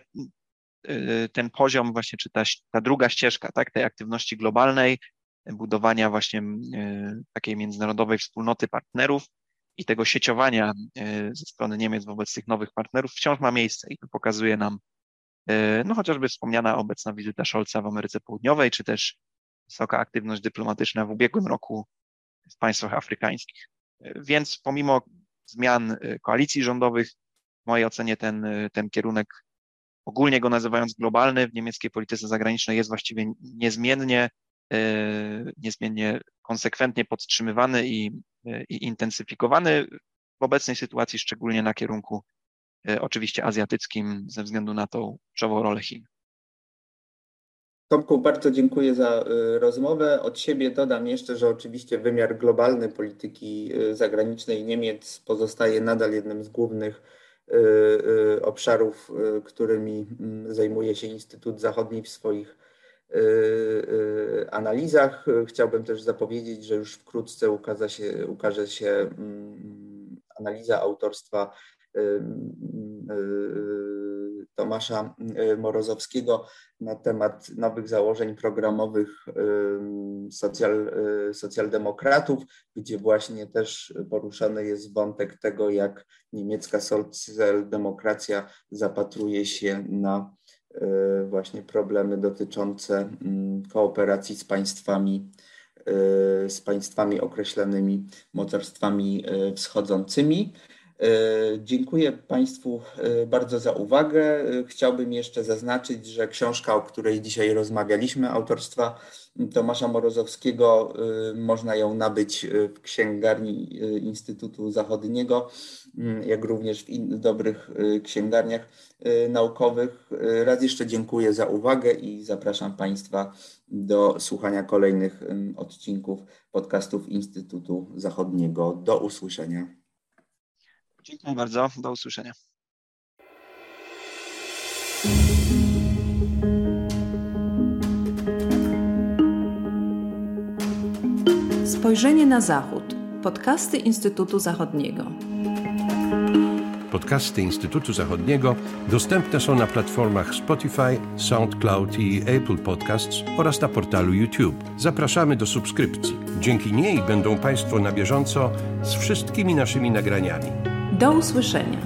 e, ten poziom właśnie, czy ta, ta druga ścieżka, tak, tej aktywności globalnej, budowania właśnie e, takiej międzynarodowej wspólnoty partnerów i tego sieciowania ze strony Niemiec wobec tych nowych partnerów wciąż ma miejsce i to pokazuje nam E, no chociażby wspomniana obecna wizyta Scholza w Ameryce Południowej, czy też wysoka aktywność dyplomatyczna w ubiegłym roku w państwach afrykańskich. E, więc pomimo zmian e, koalicji rządowych, w mojej ocenie ten, ten kierunek, ogólnie go nazywając globalny, w niemieckiej polityce zagranicznej jest właściwie niezmiennie, niezmiennie konsekwentnie podtrzymywany i, i intensyfikowany w obecnej sytuacji, szczególnie na kierunku E, oczywiście azjatyckim, ze względu na tą kluczową rolę Chin. Tomku, bardzo dziękuję za e, rozmowę. Od siebie dodam jeszcze, że oczywiście wymiar globalny polityki e, zagranicznej Niemiec pozostaje nadal jednym z głównych obszarów, którymi mm, zajmuje się Instytut Zachodni w swoich analizach. Chciałbym też zapowiedzieć, że już wkrótce ukaże się, ukaże się mm, analiza autorstwa Tomasza Morozowskiego na temat nowych założeń programowych socjal, socjaldemokratów, gdzie właśnie też poruszany jest wątek tego, jak niemiecka socjaldemokracja zapatruje się na właśnie problemy dotyczące kooperacji z państwami, z państwami określonymi mocarstwami wschodzącymi. Dziękuję Państwu bardzo za uwagę. Chciałbym jeszcze zaznaczyć, że książka, o której dzisiaj rozmawialiśmy, autorstwa Tomasza Morozowskiego, można ją nabyć w księgarni Instytutu Zachodniego, jak również w dobrych księgarniach naukowych. Raz jeszcze dziękuję za uwagę i zapraszam Państwa do słuchania kolejnych odcinków podcastów Instytutu Zachodniego. Do usłyszenia. Dziękuję bardzo. Do usłyszenia. Spojrzenie na Zachód. Podcasty Instytutu Zachodniego. Podcasty Instytutu Zachodniego dostępne są na platformach Spotify, SoundCloud i Apple Podcasts oraz na portalu YouTube. Zapraszamy do subskrypcji. Dzięki niej będą Państwo na bieżąco z wszystkimi naszymi nagraniami. Do usłyszenia.